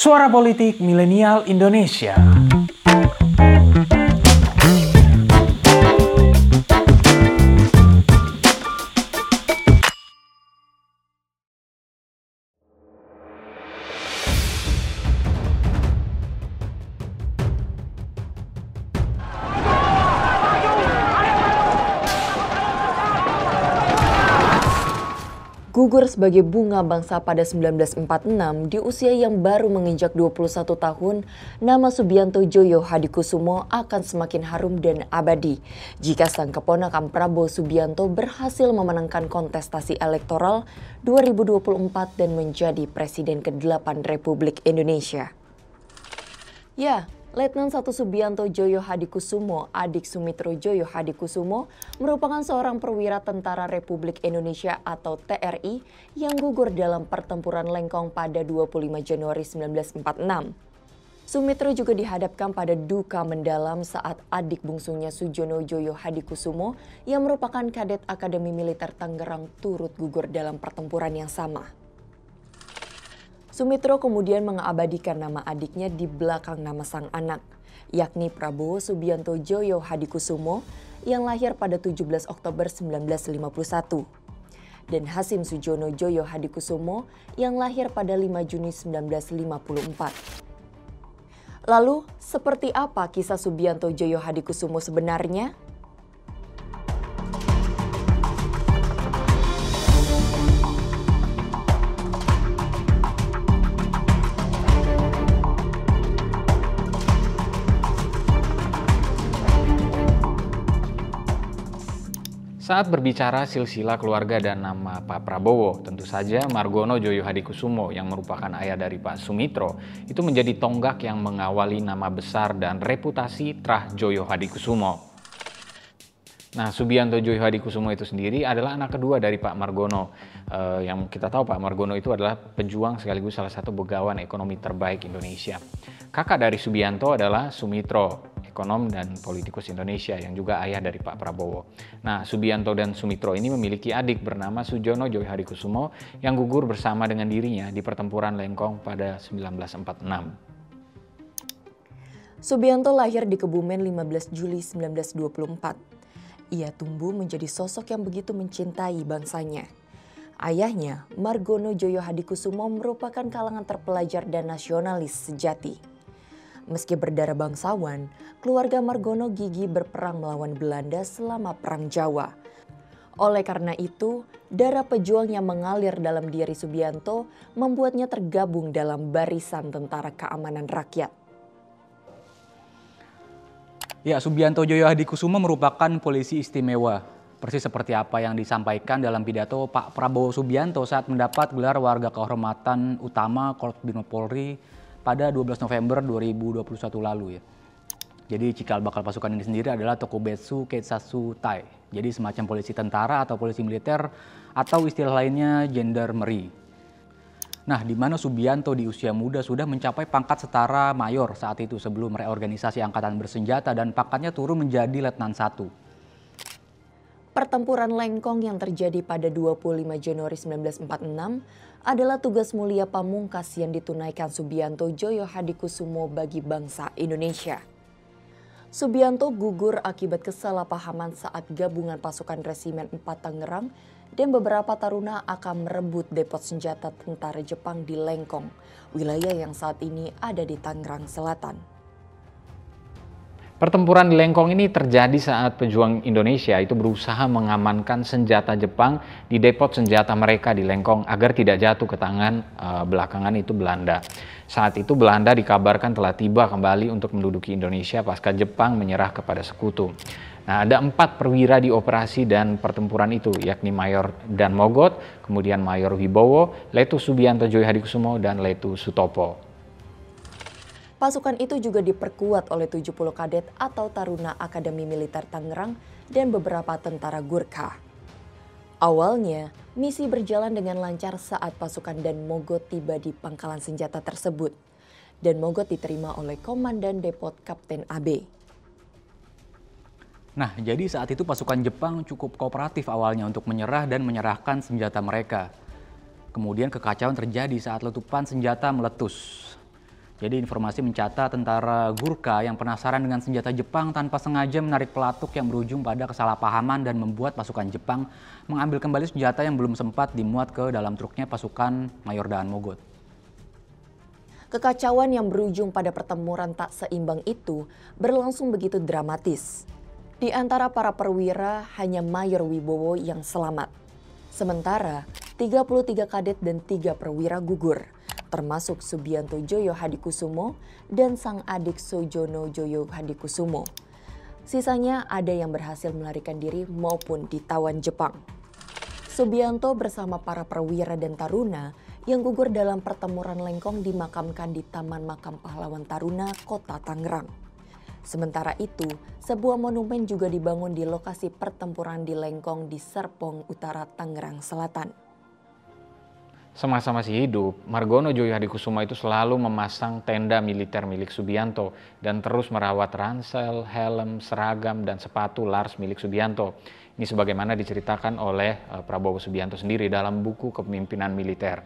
Suara Politik Milenial Indonesia. Gugur sebagai bunga bangsa pada 1946 di usia yang baru menginjak 21 tahun, nama Subianto Joyo Hadikusumo akan semakin harum dan abadi jika sang keponakan Prabowo Subianto berhasil memenangkan kontestasi elektoral 2024 dan menjadi Presiden ke-8 Republik Indonesia. Ya, Letnan 1 Subianto Joyo Hadikusumo, adik Sumitro Joyo Hadikusumo, merupakan seorang perwira tentara Republik Indonesia atau TRI yang gugur dalam pertempuran Lengkong pada 25 Januari 1946. Sumitro juga dihadapkan pada duka mendalam saat adik bungsunya Sujono Joyo Hadikusumo yang merupakan kadet Akademi Militer Tangerang turut gugur dalam pertempuran yang sama. Sumitro kemudian mengabadikan nama adiknya di belakang nama sang anak, yakni Prabowo Subianto Joyo Hadikusumo yang lahir pada 17 Oktober 1951 dan Hasim Sujono Joyo Hadikusumo yang lahir pada 5 Juni 1954. Lalu, seperti apa kisah Subianto Joyo Hadikusumo sebenarnya? Saat berbicara silsilah keluarga dan nama Pak Prabowo, tentu saja Margono Joyo Hadikusumo yang merupakan ayah dari Pak Sumitro itu menjadi tonggak yang mengawali nama besar dan reputasi Trah Joyo Hadikusumo. Nah, Subianto Joyo Hadikusumo itu sendiri adalah anak kedua dari Pak Margono. Uh, yang kita tahu Pak Margono itu adalah pejuang sekaligus salah satu begawan ekonomi terbaik Indonesia. Kakak dari Subianto adalah Sumitro, ekonom dan politikus Indonesia yang juga ayah dari Pak Prabowo. Nah, Subianto dan Sumitro ini memiliki adik bernama Sujono Joy Hadikusumo yang gugur bersama dengan dirinya di pertempuran Lengkong pada 1946. Subianto lahir di Kebumen 15 Juli 1924. Ia tumbuh menjadi sosok yang begitu mencintai bangsanya. Ayahnya, Margono Joyo Hadikusumo merupakan kalangan terpelajar dan nasionalis sejati. Meski berdarah bangsawan, keluarga Margono gigi berperang melawan Belanda selama Perang Jawa. Oleh karena itu, darah pejuang yang mengalir dalam diri Subianto membuatnya tergabung dalam barisan tentara keamanan rakyat. Ya, Subianto Joyo Hadikusumo merupakan polisi istimewa. Persis seperti apa yang disampaikan dalam pidato Pak Prabowo Subianto saat mendapat gelar warga kehormatan utama Korps Polri pada 12 November 2021 lalu ya. Jadi cikal bakal pasukan ini sendiri adalah Tokubetsu Keisatsu Tai. Jadi semacam polisi tentara atau polisi militer atau istilah lainnya gendarmerie. Nah, di mana Subianto di usia muda sudah mencapai pangkat setara mayor saat itu sebelum reorganisasi angkatan bersenjata dan pangkatnya turun menjadi letnan 1. Pertempuran Lengkong yang terjadi pada 25 Januari 1946 adalah tugas mulia pamungkas yang ditunaikan Subianto Joyo Hadikusumo bagi bangsa Indonesia. Subianto gugur akibat kesalahpahaman saat gabungan pasukan resimen 4 Tangerang dan beberapa taruna akan merebut depot senjata tentara Jepang di Lengkong, wilayah yang saat ini ada di Tangerang Selatan. Pertempuran di Lengkong ini terjadi saat pejuang Indonesia itu berusaha mengamankan senjata Jepang di depot senjata mereka di Lengkong agar tidak jatuh ke tangan uh, belakangan itu Belanda. Saat itu Belanda dikabarkan telah tiba kembali untuk menduduki Indonesia pasca Jepang menyerah kepada sekutu. Nah, ada empat perwira di operasi dan pertempuran itu, yakni Mayor Dan Mogot, kemudian Mayor Wibowo, Letu Subianto Joy Hadikusumo, dan Letu Sutopo. Pasukan itu juga diperkuat oleh 70 kadet atau taruna Akademi Militer Tangerang dan beberapa tentara Gurkha. Awalnya, misi berjalan dengan lancar saat pasukan Dan Mogot tiba di pangkalan senjata tersebut. Dan Mogot diterima oleh Komandan Depot Kapten AB. Nah, jadi saat itu pasukan Jepang cukup kooperatif awalnya untuk menyerah dan menyerahkan senjata mereka. Kemudian kekacauan terjadi saat letupan senjata meletus. Jadi informasi mencatat tentara Gurkha yang penasaran dengan senjata Jepang tanpa sengaja menarik pelatuk yang berujung pada kesalahpahaman dan membuat pasukan Jepang mengambil kembali senjata yang belum sempat dimuat ke dalam truknya pasukan Mayor Daan Mogot. Kekacauan yang berujung pada pertempuran tak seimbang itu berlangsung begitu dramatis. Di antara para perwira hanya Mayor Wibowo yang selamat. Sementara 33 kadet dan 3 perwira gugur termasuk Subianto Joyo Hadikusumo dan sang adik Sojono Joyo Hadikusumo. Sisanya ada yang berhasil melarikan diri maupun ditawan Jepang. Subianto bersama para perwira dan taruna yang gugur dalam pertempuran Lengkong dimakamkan di Taman Makam Pahlawan Taruna, Kota Tangerang. Sementara itu, sebuah monumen juga dibangun di lokasi pertempuran di Lengkong di Serpong Utara, Tangerang Selatan. Semasa masih hidup, Margono Joyo Hadikusuma itu selalu memasang tenda militer milik Subianto dan terus merawat ransel, helm, seragam, dan sepatu Lars milik Subianto. Ini sebagaimana diceritakan oleh eh, Prabowo Subianto sendiri dalam buku kepemimpinan militer.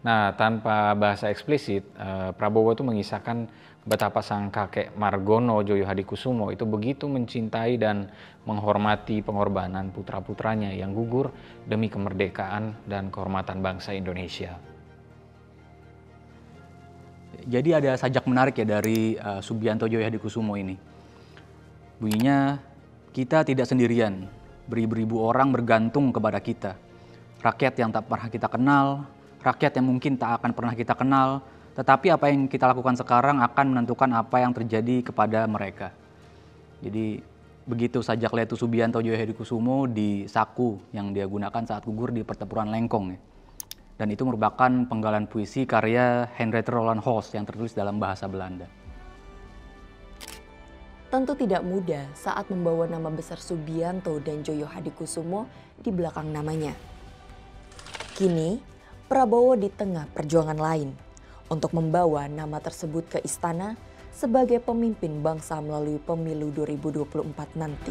Nah, tanpa bahasa eksplisit, eh, Prabowo itu mengisahkan betapa sang kakek Margono Joyo Hadikusumo itu begitu mencintai dan menghormati pengorbanan putra-putranya yang gugur demi kemerdekaan dan kehormatan bangsa Indonesia. Jadi ada sajak menarik ya dari uh, Subianto Joyo Hadikusumo ini. Bunyinya, kita tidak sendirian, beribu-ribu orang bergantung kepada kita. Rakyat yang tak pernah kita kenal, rakyat yang mungkin tak akan pernah kita kenal, tetapi apa yang kita lakukan sekarang akan menentukan apa yang terjadi kepada mereka. Jadi begitu sajak Letu Subianto Joyo Kusumo di saku yang dia gunakan saat gugur di pertempuran Lengkong. Ya. Dan itu merupakan penggalan puisi karya Henriette Roland Holst yang tertulis dalam bahasa Belanda. Tentu tidak mudah saat membawa nama besar Subianto dan Joyo Hadikusumo di belakang namanya. Kini, Prabowo di tengah perjuangan lain untuk membawa nama tersebut ke istana sebagai pemimpin bangsa melalui pemilu 2024 nanti.